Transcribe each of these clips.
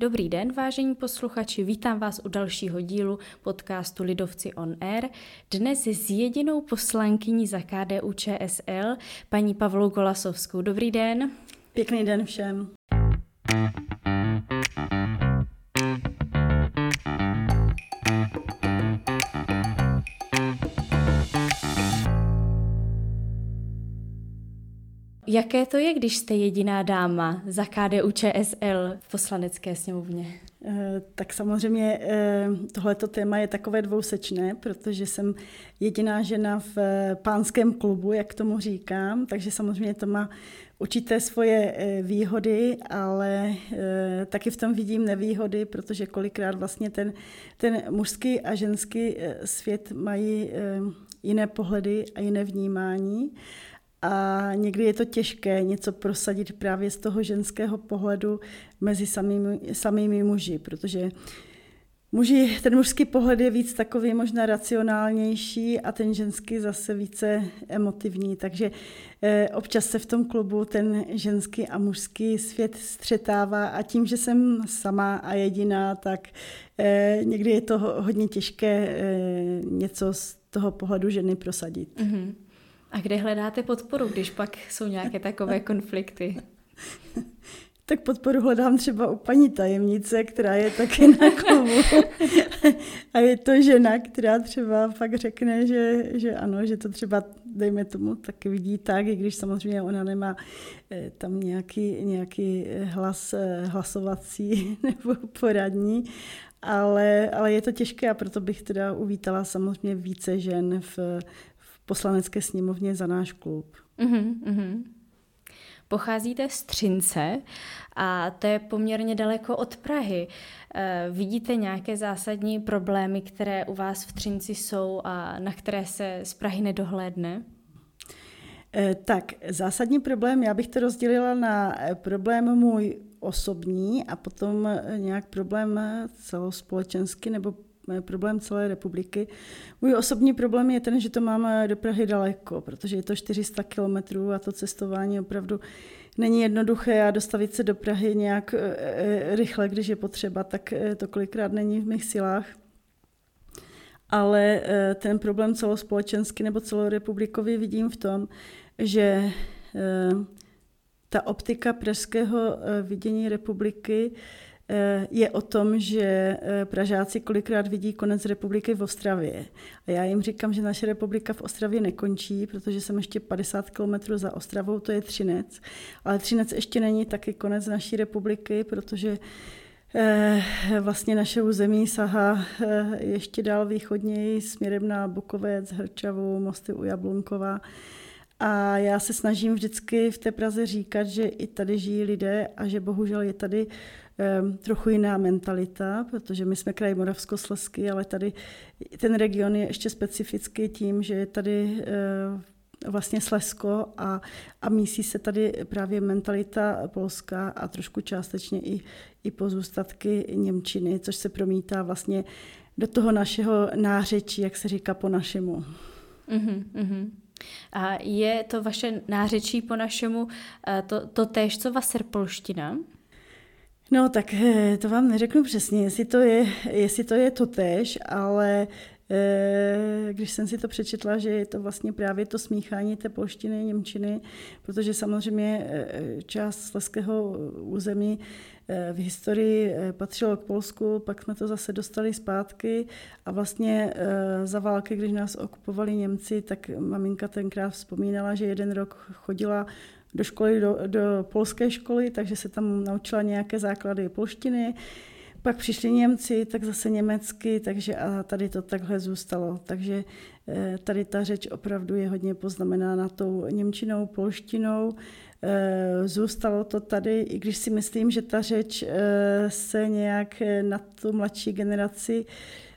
Dobrý den, vážení posluchači, vítám vás u dalšího dílu podcastu Lidovci on Air. Dnes s jedinou poslankyní za KDU ČSL, paní Pavlou Golasovskou. Dobrý den. Pěkný den všem. Jaké to je, když jste jediná dáma za KDU ČSL v poslanecké sněmovně? Eh, tak samozřejmě eh, tohleto téma je takové dvousečné, protože jsem jediná žena v eh, pánském klubu, jak tomu říkám, takže samozřejmě to má určité svoje výhody, ale taky v tom vidím nevýhody, protože kolikrát vlastně ten, ten mužský a ženský svět mají jiné pohledy a jiné vnímání. A někdy je to těžké něco prosadit právě z toho ženského pohledu mezi samými, samými muži, protože muži, ten mužský pohled je víc takový možná racionálnější a ten ženský zase více emotivní. Takže eh, občas se v tom klubu ten ženský a mužský svět střetává a tím, že jsem sama a jediná, tak eh, někdy je to hodně těžké eh, něco z toho pohledu ženy prosadit. Mm-hmm. A kde hledáte podporu, když pak jsou nějaké takové konflikty? Tak podporu hledám třeba u paní tajemnice, která je taky na klubu. A je to žena, která třeba fakt řekne, že, že ano, že to třeba, dejme tomu, taky vidí tak, i když samozřejmě ona nemá eh, tam nějaký, nějaký hlas eh, hlasovací nebo poradní, ale, ale je to těžké a proto bych teda uvítala samozřejmě více žen v, poslanecké sněmovně za náš klub. Uh-huh. Pocházíte z Třince a to je poměrně daleko od Prahy. E, vidíte nějaké zásadní problémy, které u vás v Třinci jsou a na které se z Prahy nedohlédne? E, tak, zásadní problém, já bych to rozdělila na problém můj osobní a potom nějak problém celospolečenský nebo problém celé republiky. Můj osobní problém je ten, že to mám do Prahy daleko, protože je to 400 kilometrů a to cestování opravdu není jednoduché a dostavit se do Prahy nějak e, e, rychle, když je potřeba, tak to kolikrát není v mých silách. Ale ten problém celospolečenský nebo celorepublikový vidím v tom, že ta optika pražského vidění republiky je o tom, že eh, Pražáci kolikrát vidí konec republiky v Ostravě. A já jim říkám, že naše republika v Ostravě nekončí, protože jsem ještě 50 kilometrů za Ostravou, to je Třinec. Ale Třinec ještě není taky konec naší republiky, protože eh, vlastně naše území sahá eh, ještě dál východněji směrem na Bukovec, Hrčavu, Mosty u Jablunkova. A já se snažím vždycky v té Praze říkat, že i tady žijí lidé a že bohužel je tady trochu jiná mentalita, protože my jsme kraj Moravskoslezský, ale tady ten region je ještě specifický tím, že je tady vlastně Slezsko a, a mísí se tady právě mentalita polská a trošku částečně i, i pozůstatky Němčiny, což se promítá vlastně do toho našeho nářečí, jak se říká po našemu. Uh-huh, uh-huh. A je to vaše nářečí po našemu eh, to, to též, co vaserpolština? No tak eh, to vám neřeknu přesně, jestli to je, jestli to, je totéž, ale eh, když jsem si to přečetla, že je to vlastně právě to smíchání té polštiny, němčiny, protože samozřejmě eh, část sleského území v historii patřilo k Polsku, pak jsme to zase dostali zpátky a vlastně za války, když nás okupovali Němci, tak maminka tenkrát vzpomínala, že jeden rok chodila do školy, do, do polské školy, takže se tam naučila nějaké základy polštiny. Pak přišli Němci, tak zase německy, takže a tady to takhle zůstalo. Takže eh, tady ta řeč opravdu je hodně poznamenána tou němčinou, polštinou. Eh, zůstalo to tady, i když si myslím, že ta řeč eh, se nějak na tu mladší generaci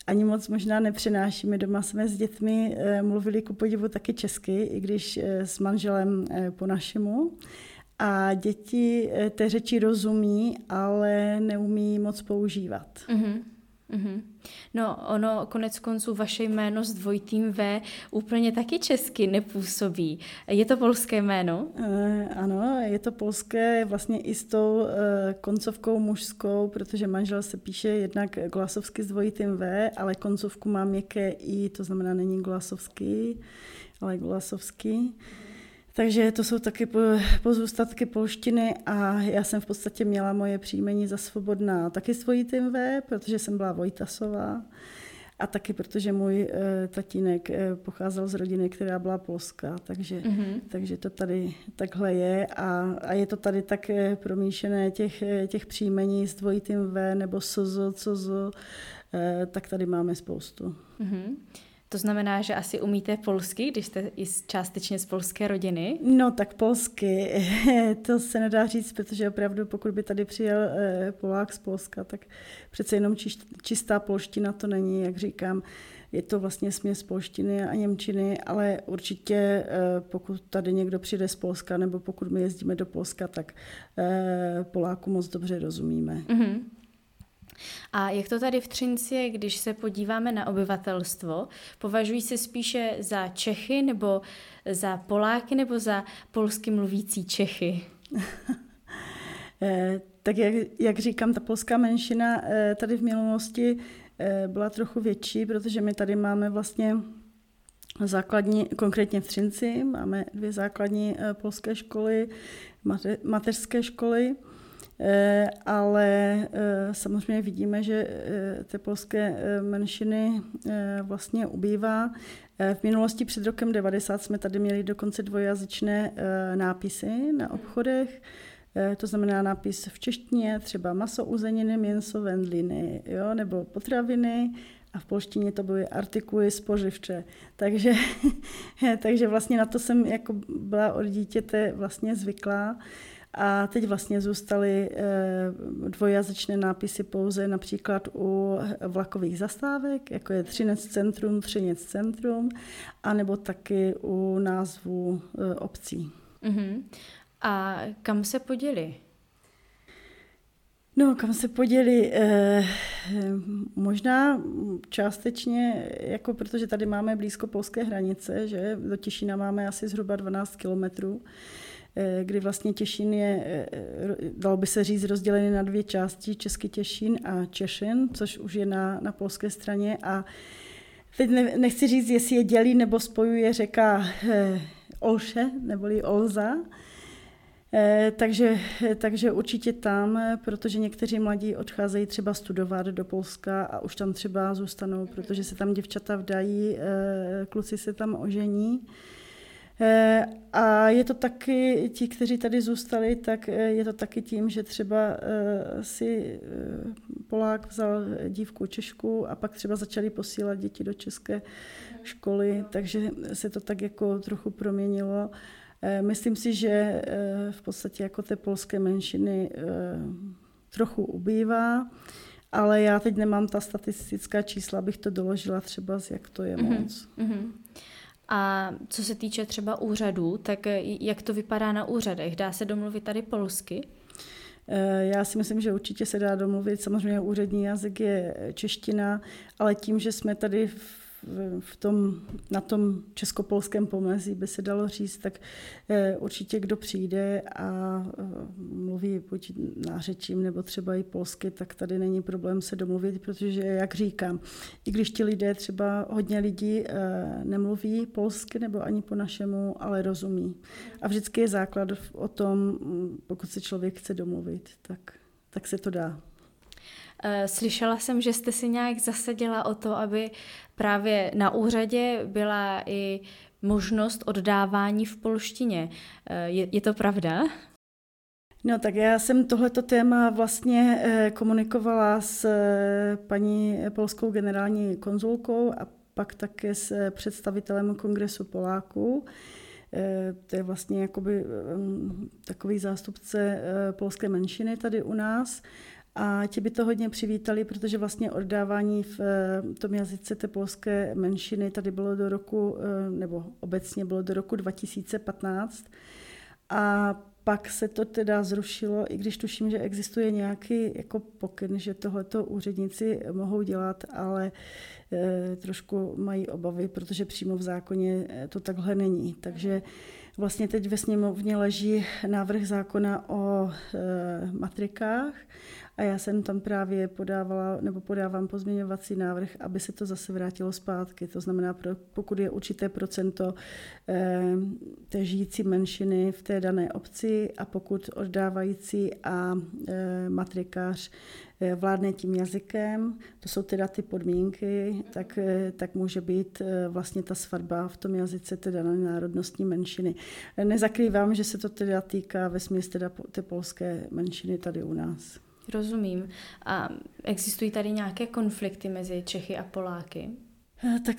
ani moc možná nepřenášíme. Doma jsme s dětmi eh, mluvili ku podivu taky česky, i když eh, s manželem eh, po našemu. A děti té řeči rozumí, ale neumí moc používat. Mm-hmm. Mm-hmm. No, ono konec konců vaše jméno s dvojitým V úplně taky česky nepůsobí. Je to polské jméno? E, ano, je to polské vlastně i s tou e, koncovkou mužskou, protože manžel se píše jednak glasovsky s dvojitým V, ale koncovku má měkké I, to znamená není glasovský, ale glasovský. Takže to jsou taky pozůstatky polštiny a já jsem v podstatě měla moje příjmení za svobodná taky svojí tým V, protože jsem byla Vojtasová a taky protože můj e, tatínek e, pocházel z rodiny, která byla polská, takže, mm-hmm. takže to tady takhle je a, a je to tady tak e, promíšené těch, těch příjmení s dvojitým V nebo SZ, CZ, e, tak tady máme spoustu. Mm-hmm. To znamená, že asi umíte polsky, když jste i částečně z polské rodiny? No tak polsky, to se nedá říct, protože opravdu pokud by tady přijel eh, Polák z Polska, tak přece jenom čistá polština to není, jak říkám. Je to vlastně směs polštiny a němčiny, ale určitě eh, pokud tady někdo přijde z Polska nebo pokud my jezdíme do Polska, tak eh, Poláku moc dobře rozumíme. Mm-hmm. A jak to tady v Třinci když se podíváme na obyvatelstvo, považují se spíše za Čechy nebo za Poláky nebo za polsky mluvící Čechy? Eh, tak jak, jak říkám, ta polská menšina eh, tady v minulosti eh, byla trochu větší, protože my tady máme vlastně základní, konkrétně v Třinci, máme dvě základní polské školy, mateřské školy. Eh, ale eh, samozřejmě vidíme, že eh, ty polské menšiny vlastně ubývá. V minulosti před rokem 90 jsme tady měli dokonce dvojazyčné nápisy na obchodech, to znamená nápis v češtině, třeba maso, uzeniny, měso, vendliny, jo, nebo potraviny, a v polštině to byly artikuly spoživče. Takže, takže vlastně na to jsem jako byla od dítěte vlastně zvyklá. A teď vlastně zůstaly eh, dvojazyčné nápisy pouze například u vlakových zastávek, jako je Třinec centrum, Třinec centrum, anebo taky u názvu eh, obcí. Uh-huh. A kam se poděli? No, kam se poděli? Eh, možná částečně, jako protože tady máme blízko polské hranice, že do Těšína máme asi zhruba 12 kilometrů, Eh, kdy vlastně Těšín je, eh, dalo by se říct, rozdělený na dvě části, Český Těšín a Češin, což už je na, na polské straně a teď ne, nechci říct, jestli je dělí nebo spojuje řeka eh, Olše, neboli Olza, takže, takže určitě tam, protože někteří mladí odcházejí třeba studovat do Polska a už tam třeba zůstanou, protože se tam děvčata vdají, kluci se tam ožení. Eh, a je to taky, ti, kteří tady zůstali, tak eh, je to taky tím, že třeba eh, si Polák vzal dívku Češku a pak třeba začali posílat děti do české školy, takže se to tak jako trochu proměnilo. Myslím si, že v podstatě jako té polské menšiny trochu ubývá, ale já teď nemám ta statistická čísla, abych to doložila třeba, jak to je mhm, moc. Mm-hmm. A co se týče třeba úřadů, tak jak to vypadá na úřadech? Dá se domluvit tady polsky? Eh, já si myslím, že určitě se dá domluvit. Samozřejmě úřední jazyk je čeština, ale tím, že jsme tady v v tom, na tom českopolském pomezí by se dalo říct, tak eh, určitě kdo přijde a eh, mluví buď nářečím nebo třeba i polsky, tak tady není problém se domluvit, protože, jak říkám, i když ti lidé, třeba hodně lidí eh, nemluví polsky nebo ani po našemu, ale rozumí. A vždycky je základ o tom, pokud se člověk chce domluvit, tak, tak se to dá. Eh, slyšela jsem, že jste si nějak zasadila o to, aby právě na úřadě byla i možnost oddávání v polštině. Eh, je, je to pravda? No tak já jsem tohleto téma vlastně eh, komunikovala s paní polskou generální konzulkou a pak také s představitelem Kongresu Poláků. To je vlastně jakoby takový zástupce polské menšiny tady u nás. A ti by to hodně přivítali, protože vlastně oddávání v eh, tom jazyce té polské menšiny tady bylo do roku, eh, nebo obecně bylo do roku 2015. A pak se to teda zrušilo, i když tuším, že existuje nějaký jako pokyn, že tohleto úředníci mohou dělat, ale e, trošku mají obavy, protože přímo v zákoně to takhle není. Takže vlastně teď ve sněmovně leží návrh zákona o e, matrikách a já jsem tam právě podávala, nebo podávám pozměňovací návrh, aby se to zase vrátilo zpátky. To znamená, pokud je určité procento eh, té žijící menšiny v té dané obci a pokud oddávající a eh, matrikář vládne tím jazykem, to jsou teda ty podmínky, tak, tak může být vlastně ta svatba v tom jazyce teda na národnostní menšiny. Nezakrývám, že se to teda týká ve smyslu teda té polské menšiny tady u nás. Rozumím. A existují tady nějaké konflikty mezi Čechy a Poláky? Eh, tak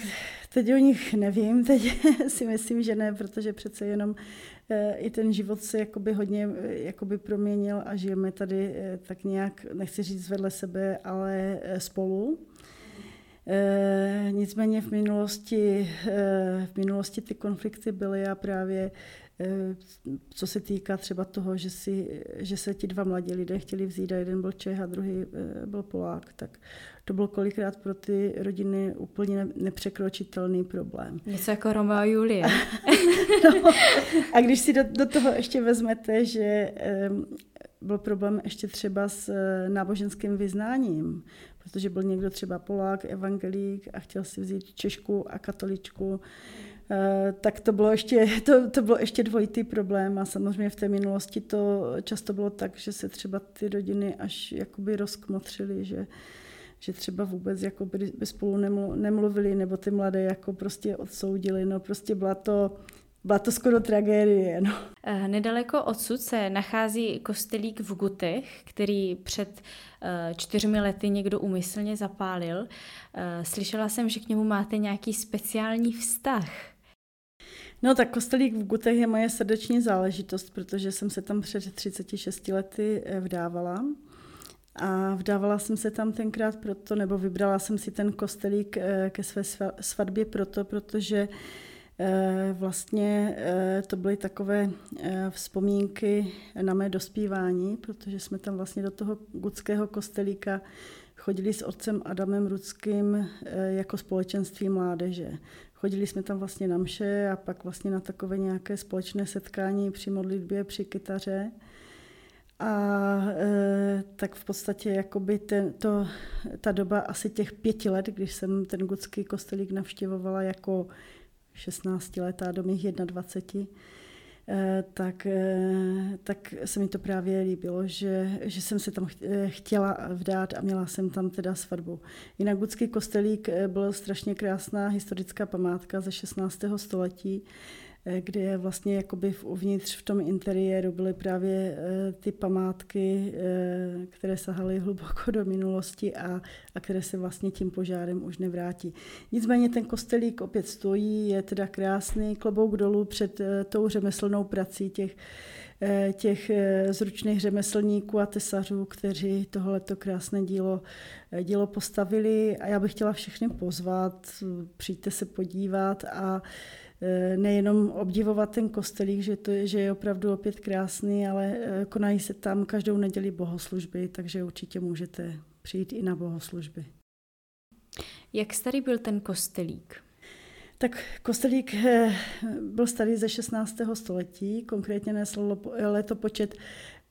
teď o nich nevím, teď si myslím, že ne, protože přece jenom eh, i ten život se jakoby hodně eh, jakoby proměnil a žijeme tady tak nějak, nechci říct vedle sebe, ale spolu. nicméně v minulosti, v minulosti ty konflikty byly a právě Eh, co se týká třeba toho, že, si, že se ti dva mladí lidé chtěli vzít a jeden byl Čech a druhý eh, byl Polák, tak to byl kolikrát pro ty rodiny úplně nepřekročitelný problém. Něco jako Romeo a Julie. no, a když si do, do toho ještě vezmete, že um, byl problém ještě třeba s uh, náboženským vyznáním, protože byl někdo třeba Polák, evangelík a chtěl si vzít Češku a katoličku, Eh, tak to bylo ještě, to, to bylo ještě dvojitý problém a samozřejmě v té minulosti to často bylo tak, že se třeba ty rodiny až jakoby rozkmotřily, že, že třeba vůbec jako by, by spolu nemluvili, nebo ty mladé jako prostě odsoudili. No prostě byla to, byla to skoro tragédie. No. Eh, nedaleko odsud se nachází kostelík v Gutech, který před eh, čtyřmi lety někdo umyslně zapálil. Slyšela jsem, že k němu máte nějaký speciální vztah. No tak kostelík v Gutech je moje srdeční záležitost, protože jsem se tam před 36 lety eh, vdávala. A vdávala jsem se tam tenkrát proto, nebo vybrala jsem si ten kostelík eh, ke své svatbě proto, protože eh, vlastně to byly takové vzpomínky na mé dospívání, protože jsme tam vlastně do toho gutského kostelíka chodili s otcem Adamem Rudským jako společenství mládeže. Chodili jsme tam vlastně na mše a pak vlastně na takové nějaké společné setkání při modlitbě, při kytaře. A e, tak v podstatě jakoby ten, to, ta doba asi těch pěti let, když jsem ten gutský kostelík navštěvovala jako 16 letá do mých 21, Eh, tak, eh, tak se mi to právě líbilo, že, že jsem se tam chtěla vdát a měla jsem tam teda svatbu. Jinak Gudský kostelík byl strašně krásná historická památka ze 16. století, kde je vlastně jakoby uvnitř v tom interiéru byly právě eh, ty památky, eh, které sahaly hluboko do minulosti a, a které se vlastně tím požárem už nevrátí. Nicméně ten kostelík opět stojí, je teda krásný, klobouk dolů před tou řemeslnou prací těch těch zručných řemeslníků a tesařů, kteří tohleto krásné dílo, dílo postavili. A já bych chtěla všechny pozvat, přijďte se podívat a Eh, nejenom obdivovat ten kostelík, že, to je, že je opravdu opět krásný, ale eh, konají se tam každou neděli bohoslužby, takže určitě můžete přijít i na bohoslužby. Jak starý byl ten kostelík? Tak kostelík eh, byl starý ze 16. století, konkrétně nesl letopočet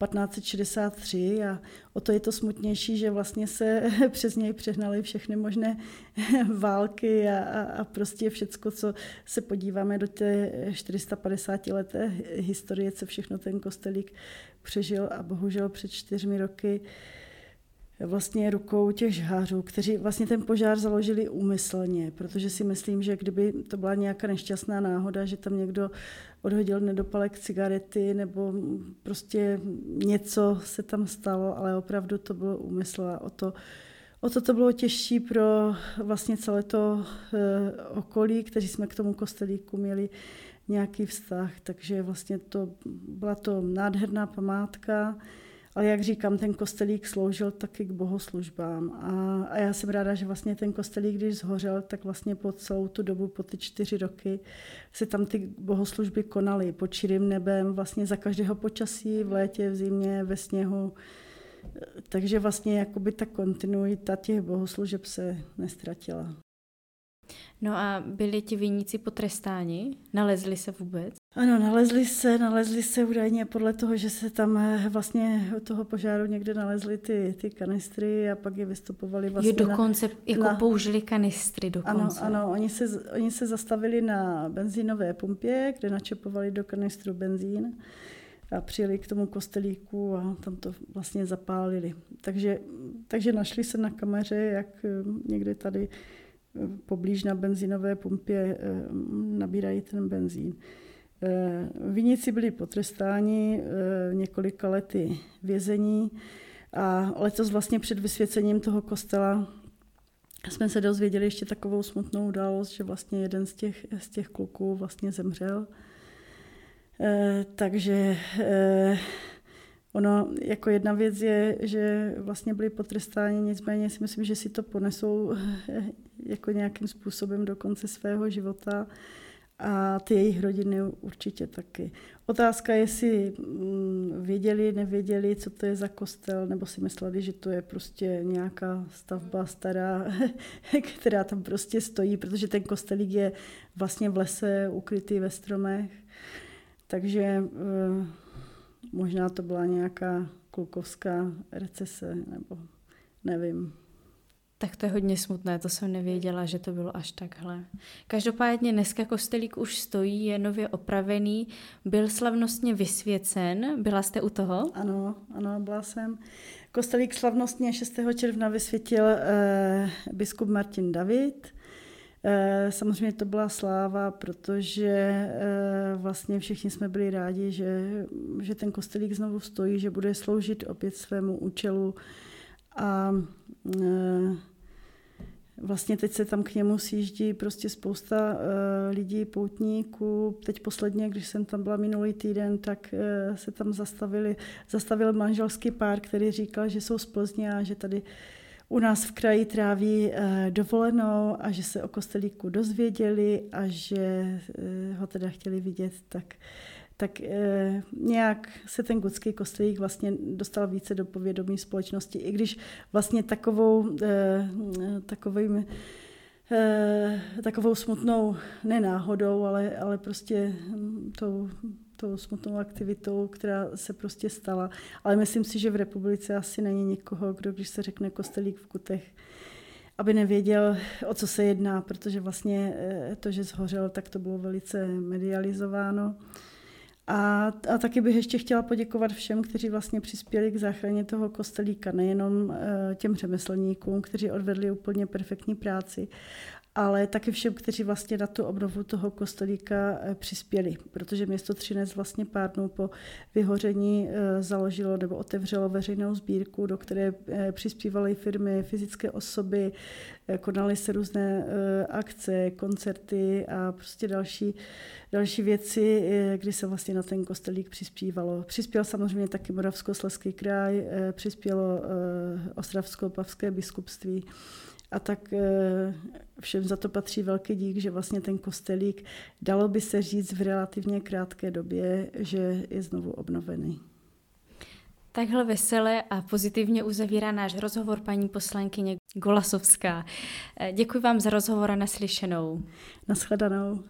1563 a o to je to smutnější, že vlastně se přes něj přehnaly všechny možné války a, a, prostě všecko, co se podíváme do té 450 leté historie, co všechno ten kostelík přežil a bohužel před čtyřmi roky vlastně rukou těch žhářů, kteří vlastně ten požár založili úmyslně, protože si myslím, že kdyby to byla nějaká nešťastná náhoda, že tam někdo odhodil nedopalek cigarety nebo prostě něco se tam stalo, ale opravdu to bylo úmysl a o to, o to to bylo těžší pro vlastně celé to e, okolí, kteří jsme k tomu kostelíku měli nějaký vztah, takže vlastně to byla to nádherná památka, ale jak říkám, ten kostelík sloužil taky k bohoslužbám. A, a já jsem ráda, že vlastně ten kostelík, když zhořel, tak vlastně po celou tu dobu, po ty čtyři roky, se tam ty bohoslužby konaly pod čirým nebem, vlastně za každého počasí, v létě, v zimě, ve sněhu. Takže vlastně jakoby ta kontinuita těch bohoslužeb se nestratila. No a byli ti viníci potrestáni? Nalezli se vůbec? Ano, nalezli se, nalezli se údajně podle toho, že se tam eh, vlastně od toho požáru někde nalezly ty, ty kanistry a pak je vystupovali vlastně Jo, dokonce na, jako na, použili kanistry dokonce. Ano, ano, oni se, oni se zastavili na benzínové pumpě, kde načepovali do kanistru benzín a přijeli k tomu kostelíku a tam to vlastně zapálili. Takže, takže našli se na kameře, jak eh, někde tady poblíž na benzínové pumpě eh, nabírají ten benzín. Eh, Viníci byli potrestáni eh, několika lety vězení a letos vlastně před vysvěcením toho kostela jsme se dozvěděli ještě takovou smutnou událost, že vlastně jeden z těch, z těch kluků vlastně zemřel. Takže Ono, jako jedna věc je, že vlastně byli potrestáni, nicméně si myslím, že si to ponesou jako nějakým způsobem do konce svého života a ty jejich rodiny určitě taky. Otázka je, jestli mm, věděli, nevěděli, co to je za kostel, nebo si mysleli, že to je prostě nějaká stavba stará, která tam prostě stojí, protože ten kostelík je vlastně v lese, ukrytý ve stromech. Takže eh, možná to byla nějaká klukovská recese, nebo nevím. Tak to je hodně smutné, to jsem nevěděla, že to bylo až takhle. Každopádně dneska kostelík už stojí, je nově opravený, byl slavnostně vysvěcen, byla jste u toho? Ano, ano, byla jsem. Kostelík slavnostně 6. června vysvětil eh, biskup Martin David. Eh, samozřejmě to byla sláva, protože eh, vlastně všichni jsme byli rádi, že, že ten kostelík znovu stojí, že bude sloužit opět svému účelu a eh, Vlastně teď se tam k němu sjíždí prostě spousta lidí, poutníků. Teď posledně, když jsem tam byla minulý týden, tak se tam zastavili, zastavil manželský pár, který říkal, že jsou z Plzně a že tady u nás v kraji tráví uh, dovolenou a že se o kostelíku dozvěděli a že uh, ho teda chtěli vidět, tak tak e, nějak se ten gotský kostelík vlastně dostal více do povědomí společnosti, i když vlastně takovou, takovým, takovou smutnou, nenáhodou, ale, ale prostě tou, tou smutnou aktivitou, která se prostě stala. Ale myslím si, že v republice asi není nikoho, kdo, když se řekne kostelík v Kutech, aby nevěděl, o co se jedná, protože vlastně to, že zhořel, tak to bylo velice medializováno. A, a taky bych ještě chtěla poděkovat všem, kteří vlastně přispěli k záchraně toho kostelíka, nejenom eh, těm řemeslníkům, kteří odvedli úplně perfektní práci, ale taky všem, kteří vlastně na tu obnovu toho kostelíka eh, přispěli, protože město Třinec vlastně pár dnů po vyhoření eh, založilo nebo otevřelo veřejnou sbírku, do které eh, přispívaly firmy, fyzické osoby, konaly se různé akce, koncerty a prostě další, další věci, kdy se vlastně na ten kostelík přispívalo. Přispěl samozřejmě taky Moravskoslezský kraj, přispělo Ostravsko-Pavské biskupství. A tak eh, všem za to patří velký dík, že vlastně ten kostelík, dalo by se říct v relativně krátké době, že je znovu obnovený. Takhle veselé a pozitivně uzavírá náš rozhovor paní poslankyně Golasovská. Eh, děkuji vám za rozhovor a naslyšenou. Naschledanou.